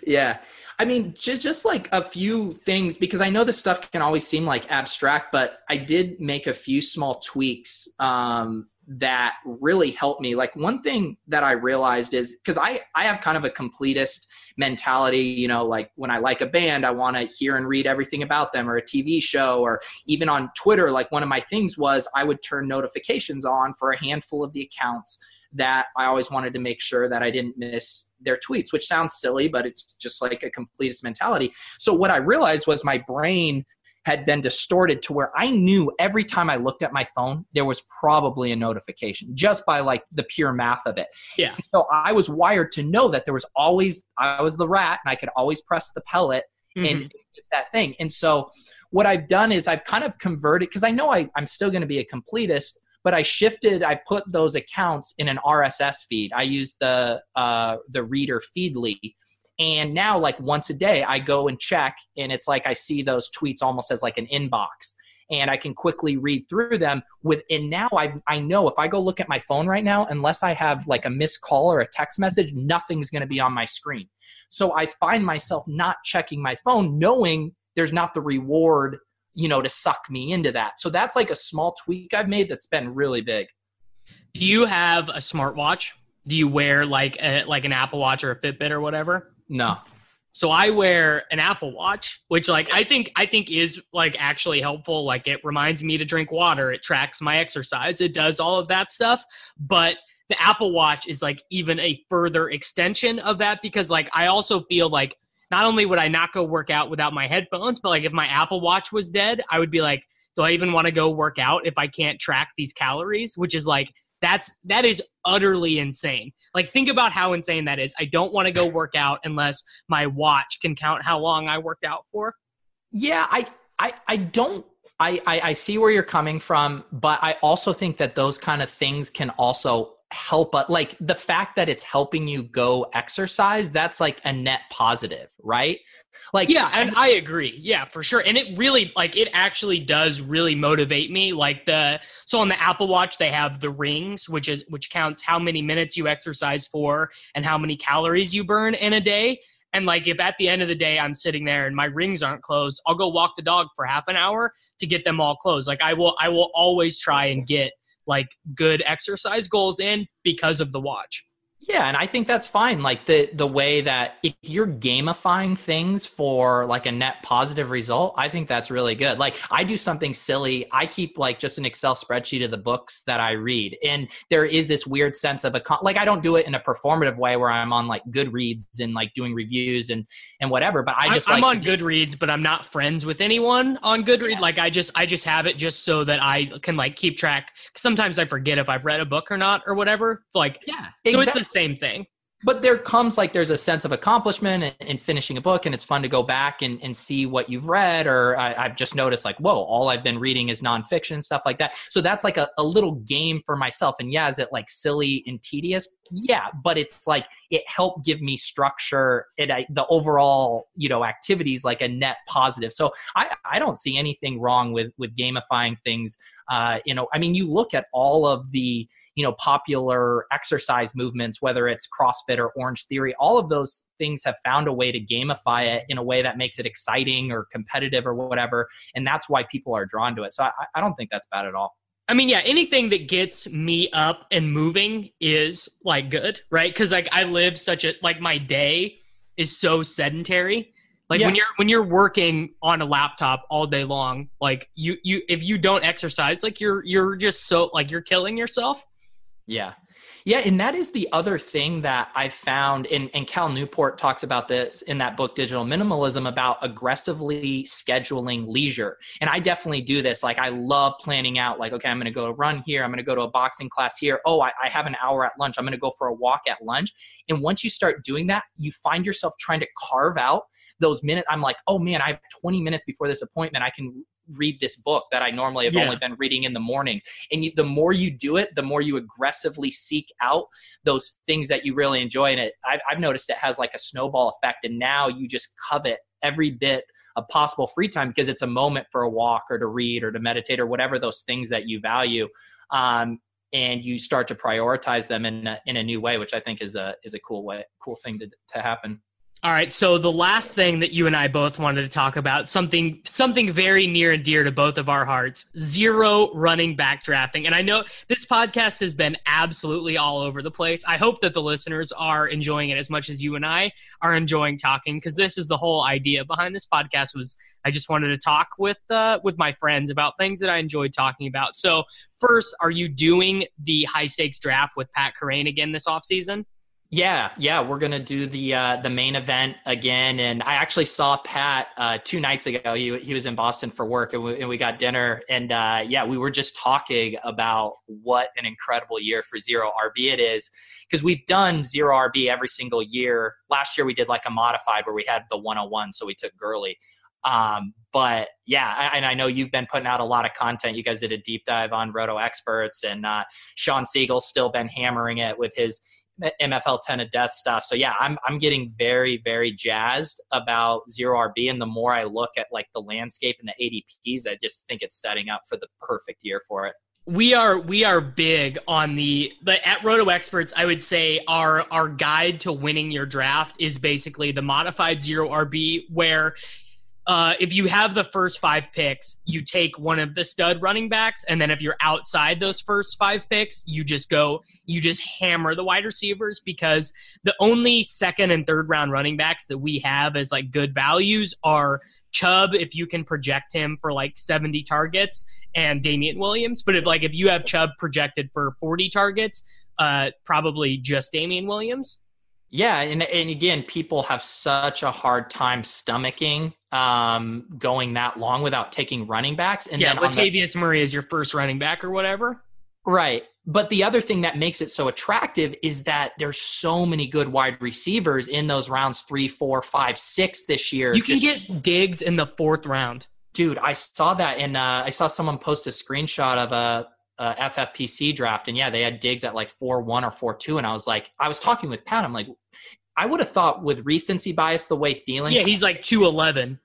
yeah. I mean, just just like a few things because I know this stuff can always seem like abstract, but I did make a few small tweaks um that really helped me like one thing that i realized is because i i have kind of a completist mentality you know like when i like a band i want to hear and read everything about them or a tv show or even on twitter like one of my things was i would turn notifications on for a handful of the accounts that I always wanted to make sure that I didn't miss their tweets, which sounds silly, but it's just like a completist mentality. So what I realized was my brain had been distorted to where I knew every time I looked at my phone, there was probably a notification just by like the pure math of it. Yeah. So I was wired to know that there was always, I was the rat and I could always press the pellet mm-hmm. and that thing. And so what I've done is I've kind of converted because I know I, I'm still going to be a completist but I shifted. I put those accounts in an RSS feed. I used the uh, the reader Feedly, and now like once a day I go and check, and it's like I see those tweets almost as like an inbox, and I can quickly read through them. With and now I I know if I go look at my phone right now, unless I have like a missed call or a text message, nothing's going to be on my screen. So I find myself not checking my phone, knowing there's not the reward you know, to suck me into that. So that's like a small tweak I've made that's been really big. Do you have a smartwatch? Do you wear like a, like an Apple Watch or a Fitbit or whatever? No. So I wear an Apple Watch, which like I think I think is like actually helpful. Like it reminds me to drink water, it tracks my exercise, it does all of that stuff. But the Apple Watch is like even a further extension of that because like I also feel like not only would I not go work out without my headphones, but like if my Apple Watch was dead, I would be like, do I even want to go work out if I can't track these calories? Which is like that's that is utterly insane. Like think about how insane that is. I don't want to go work out unless my watch can count how long I worked out for. Yeah, I I I don't I, I, I see where you're coming from, but I also think that those kind of things can also help but like the fact that it's helping you go exercise that's like a net positive right? Like yeah and i agree. Yeah for sure. And it really like it actually does really motivate me like the so on the apple watch they have the rings which is which counts how many minutes you exercise for and how many calories you burn in a day. And like if at the end of the day I'm sitting there and my rings aren't closed, I'll go walk the dog for half an hour to get them all closed. Like I will I will always try and get like good exercise goals in because of the watch. Yeah, and I think that's fine. Like the the way that if you're gamifying things for like a net positive result, I think that's really good. Like I do something silly. I keep like just an Excel spreadsheet of the books that I read, and there is this weird sense of a like I don't do it in a performative way where I'm on like Goodreads and like doing reviews and and whatever. But I just I'm, like on Goodreads, but I'm not friends with anyone on Goodreads. Yeah. Like I just I just have it just so that I can like keep track. Sometimes I forget if I've read a book or not or whatever. Like yeah, exactly. so it's same thing. But there comes like there's a sense of accomplishment in, in, finishing a book and it's fun to go back and, and see what you've read or I, have just noticed like whoa all i've been reading is nonfiction stuff like that. So that's like a, a little game for myself. And yeah is it like silly and tedious yeah but it's like it helped give me structure it I, the overall you know activities like a net positive. So i i don't see anything wrong with with gamifying things uh you know i mean you look at all of the you know popular exercise movements whether it's crossfit or orange theory all of those things have found a way to gamify it in a way that makes it exciting or competitive or whatever and that's why people are drawn to it. So i, I don't think that's bad at all I mean, yeah, anything that gets me up and moving is like good, right? Because like I live such a like my day is so sedentary. Like yeah. when you're when you're working on a laptop all day long, like you you if you don't exercise, like you're you're just so like you're killing yourself. Yeah. Yeah, and that is the other thing that I found, and, and Cal Newport talks about this in that book, Digital Minimalism, about aggressively scheduling leisure. And I definitely do this. Like, I love planning out, like, okay, I'm going to go run here. I'm going to go to a boxing class here. Oh, I, I have an hour at lunch. I'm going to go for a walk at lunch. And once you start doing that, you find yourself trying to carve out those minutes. I'm like, oh man, I have 20 minutes before this appointment. I can read this book that I normally have yeah. only been reading in the morning. And you, the more you do it, the more you aggressively seek out those things that you really enjoy. And it, I've, I've noticed it has like a snowball effect. And now you just covet every bit of possible free time because it's a moment for a walk or to read or to meditate or whatever those things that you value. Um, and you start to prioritize them in a, in a new way, which I think is a is a cool way, cool thing to to happen. All right, so the last thing that you and I both wanted to talk about, something something very near and dear to both of our hearts, zero running back drafting. And I know this podcast has been absolutely all over the place. I hope that the listeners are enjoying it as much as you and I are enjoying talking because this is the whole idea behind this podcast was I just wanted to talk with uh, with my friends about things that I enjoyed talking about. So, first, are you doing the high stakes draft with Pat Kerrane again this offseason? Yeah, yeah, we're gonna do the uh, the main event again, and I actually saw Pat uh, two nights ago. He he was in Boston for work, and we, and we got dinner, and uh, yeah, we were just talking about what an incredible year for zero RB it is, because we've done zero RB every single year. Last year we did like a modified where we had the 101, so we took Gurley. Um, but yeah, I, and I know you've been putting out a lot of content. You guys did a deep dive on Roto Experts, and uh, Shawn Siegele's still been hammering it with his MFL 10 of death stuff. So yeah, I'm I'm getting very very jazzed about zero RB, and the more I look at like the landscape and the ADPs, I just think it's setting up for the perfect year for it. We are we are big on the but at Roto Experts. I would say our our guide to winning your draft is basically the modified zero RB, where uh, if you have the first five picks, you take one of the stud running backs, and then if you're outside those first five picks, you just go, you just hammer the wide receivers because the only second and third round running backs that we have as like good values are Chubb, if you can project him for like 70 targets, and Damien Williams. But if like if you have Chubb projected for 40 targets, uh, probably just Damien Williams. Yeah, and and again, people have such a hard time stomaching um, going that long without taking running backs. And yeah, Latavius the, Murray is your first running back or whatever. Right. But the other thing that makes it so attractive is that there's so many good wide receivers in those rounds three, four, five, six this year. You can Just, get Diggs in the fourth round. Dude, I saw that and uh, I saw someone post a screenshot of a uh, FFPC draft, and yeah, they had Diggs at like four one or four two, and I was like, I was talking with Pat, I'm like, I would have thought with recency bias, the way Thielen, yeah, he's like two eleven.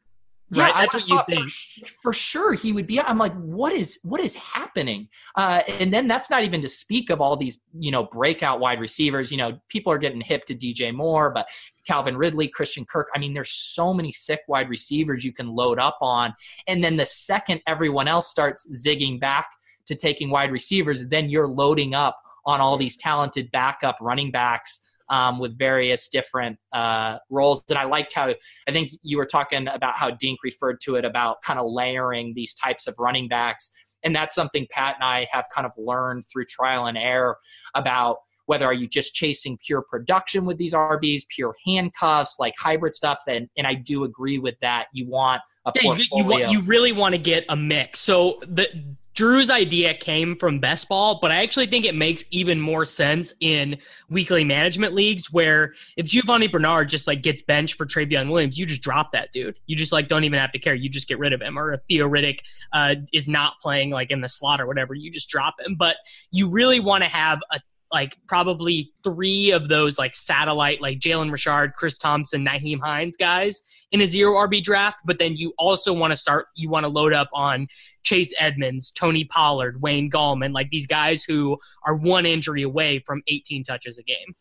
Yeah, right? that's what you think. For, for, sure, he would be. I'm like, what is what is happening? Uh, and then that's not even to speak of all these, you know, breakout wide receivers. You know, people are getting hip to DJ Moore, but Calvin Ridley, Christian Kirk. I mean, there's so many sick wide receivers you can load up on. And then the second everyone else starts zigging back to taking wide receivers, then you're loading up on all these talented backup running backs um, with various different uh, roles. And I liked how I think you were talking about how Dink referred to it about kind of layering these types of running backs. And that's something Pat and I have kind of learned through trial and error about whether are you just chasing pure production with these RBs, pure handcuffs, like hybrid stuff. Then, and I do agree with that. You want a yeah, portfolio. You, you, want, you really want to get a mix. So the Drew's idea came from best ball, but I actually think it makes even more sense in weekly management leagues where if Giovani Bernard just like gets benched for Trayveon Williams, you just drop that dude. You just like don't even have to care. You just get rid of him. Or if Theo Riddick uh, is not playing like in the slot or whatever, you just drop him. But you really want to have a like probably three of those like satellite, like Jalen Richard, Chris Thompson, Nyheim Hines guys in a zero RB draft. But then you also want to start, you want to load up on Chase Edmonds, Tony Pollard, Wayne Gallman, like these guys who are one injury away from 18 touches a game.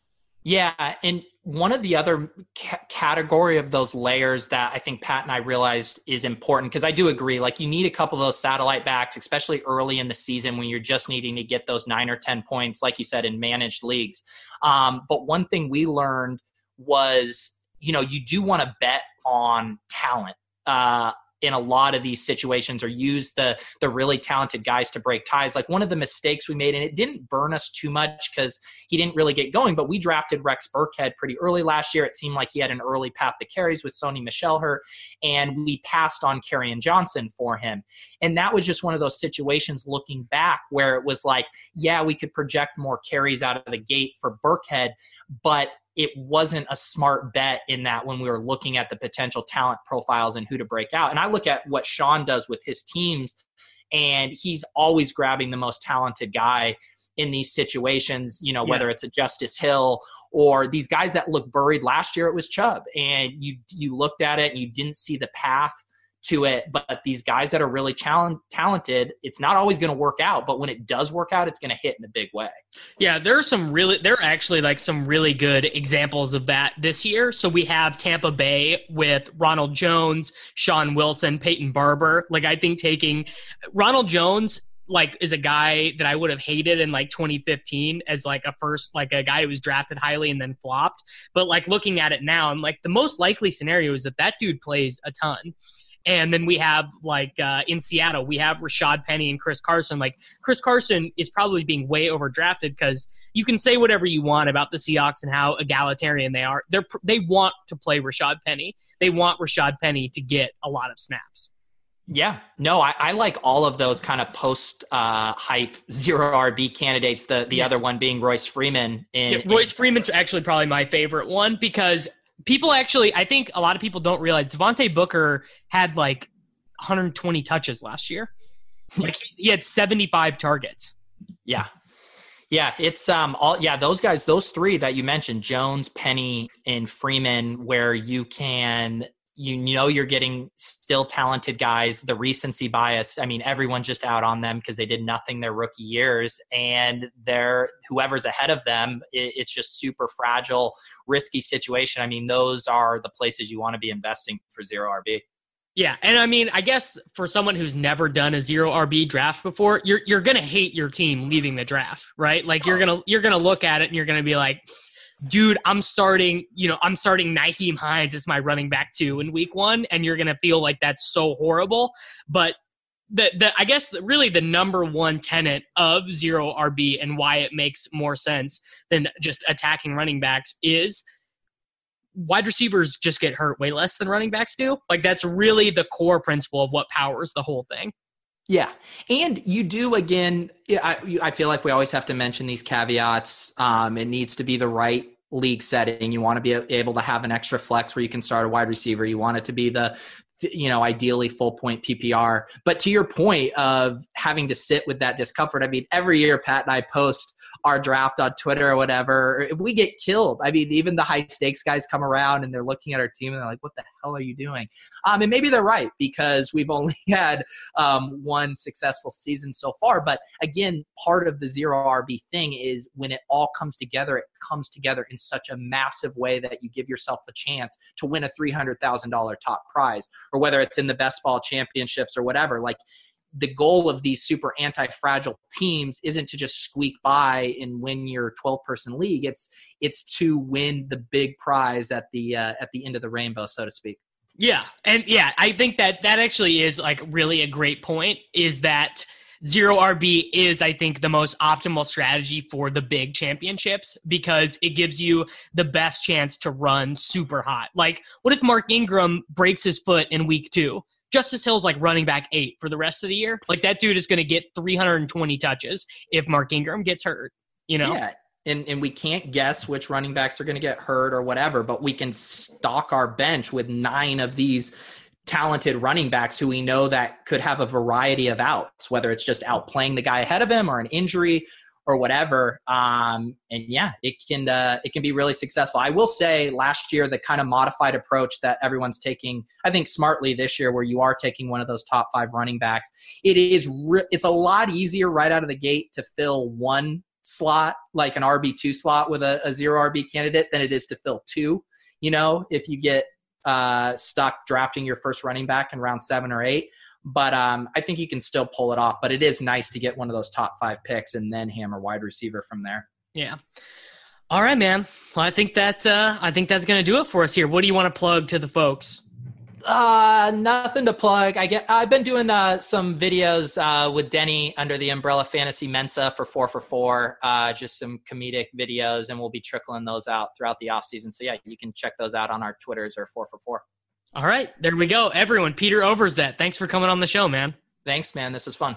Yeah, and one of the other ca- category of those layers that I think Pat and I realized is important because I do agree. Like you need a couple of those satellite backs, especially early in the season when you're just needing to get those nine or ten points, like you said, in managed leagues. Um, but one thing we learned was, you know, you do want to bet on talent. Uh, in a lot of these situations or use the the really talented guys to break ties. Like one of the mistakes we made, and it didn't burn us too much because he didn't really get going, but we drafted Rex Burkhead pretty early last year. It seemed like he had an early path to carries with Sony Michel hurt, and we passed on Kerryon Johnson for him. And that was just one of those situations looking back where it was like, yeah, we could project more carries out of the gate for Burkhead, but it wasn't a smart bet in that when we were looking at the potential talent profiles and who to break out. And I look at what Shawn does with his teams, and he's always grabbing the most talented guy in these situations, you know, yeah. whether it's a Justice Hill or these guys that look buried last year, it was Chubb. And you you looked at it and you didn't see the path to it. But these guys that are really challenge, talented, it's not always going to work out. But when it does work out, it's going to hit in a big way. Yeah, there are some really, there are actually like some really good examples of that this year. So we have Tampa Bay with Ronald Jones, Shaun Wilson, Peyton Barber. Like I think taking Ronald Jones like is a guy that I would have hated in like 2015 as like a first like a guy who was drafted highly and then flopped. But like looking at it now, I'm like the most likely scenario is that that dude plays a ton. And then we have like uh, in Seattle, we have Rashad Penny and Chris Carson. Like Chris Carson is probably being way overdrafted because you can say whatever you want about the Seahawks and how egalitarian they are. They're they want to play Rashad Penny. They want Rashad Penny to get a lot of snaps. Yeah, no, I, I, like all of those kind of post uh, hype zero RB candidates. The the yeah. other one being Royce Freeman. In, yeah, Royce in- Freeman's actually probably my favorite one because people actually, I think a lot of people don't realize Devontae Booker had like 120 touches last year. Like he had 75 targets. Yeah. Yeah, it's um all yeah, those guys, those three that you mentioned, Jones, Penny, and Freeman, where you can you know you're getting still talented guys the recency bias i mean everyone's just out on them because they did nothing their rookie years and they're whoever's ahead of them it, it's just super fragile risky situation. I mean those are the places you want to be investing for zero rb yeah, and I mean, I guess for someone who's never done a zero RB draft before, you're you're gonna hate your team leaving the draft, right? Like you're oh. gonna you're gonna look at it and you're gonna be like, dude, I'm starting, you know, I'm starting Nyheim Hines as my running back two in week one, and you're gonna feel like that's so horrible. But the, the I guess the, really the number one tenet of zero RB and why it makes more sense than just attacking running backs is wide receivers just get hurt way less than running backs do. Like that's really the core principle of what powers the whole thing. Yeah. And you do, again, I, I feel like we always have to mention these caveats. Um, it needs to be the right league setting. You want to be able to have an extra flex where you can start a wide receiver. You want it to be the, you know, ideally full point PPR. But to your point of having to sit with that discomfort, I mean, every year Pat and I post our draft on Twitter or whatever, we get killed. I mean, even the high stakes guys come around and they're looking at our team and they're like, what the hell are you doing? Um, and maybe they're right because we've only had um, one successful season so far. But again, part of the zero RB thing is when it all comes together, it comes together in such a massive way that you give yourself a chance to win a $300,000 top prize, or whether it's in the best ball championships or whatever. Like, the goal of these super anti-fragile teams isn't to just squeak by and win your 12 person league it's it's to win the big prize at the uh, at the end of the rainbow so to speak yeah and yeah i think that that actually is like really a great point is that zero RB is, I think, the most optimal strategy for the big championships because it gives you the best chance to run super hot. Like, what if Mark Ingram breaks his foot in week two? Justice Hill's like running back eight for the rest of the year. Like that dude is going to get 320 touches if Mark Ingram gets hurt. You know. Yeah. And, and we can't guess which running backs are going to get hurt or whatever, but we can stock our bench with nine of these talented running backs who we know that could have a variety of outs, whether it's just outplaying the guy ahead of him or an injury or whatever. Um, and yeah, it can uh, it can be really successful. I will say last year the kind of modified approach that everyone's taking, I think smartly this year, where you are taking one of those top five running backs, it is re- it's a lot easier right out of the gate to fill one slot like an RB two slot with a, a zero RB candidate than it is to fill two. You know, if you get uh, stuck drafting your first running back in round seven or eight. But um, I think you can still pull it off. But it is nice to get one of those top five picks and then hammer wide receiver from there. Yeah. All right, man. Well, I think that uh, I think that's going to do it for us here. What do you want to plug to the folks? Uh, nothing to plug. I get. I've been doing uh, some videos uh, with Denny under the umbrella Fantasy Mensa for four for four. Uh, just some comedic videos, and we'll be trickling those out throughout the off season. So yeah, you can check those out on our Twitters or four for four. All right, there we go. Everyone, Peter Overzet, thanks for coming on the show, man. Thanks, man. This was fun.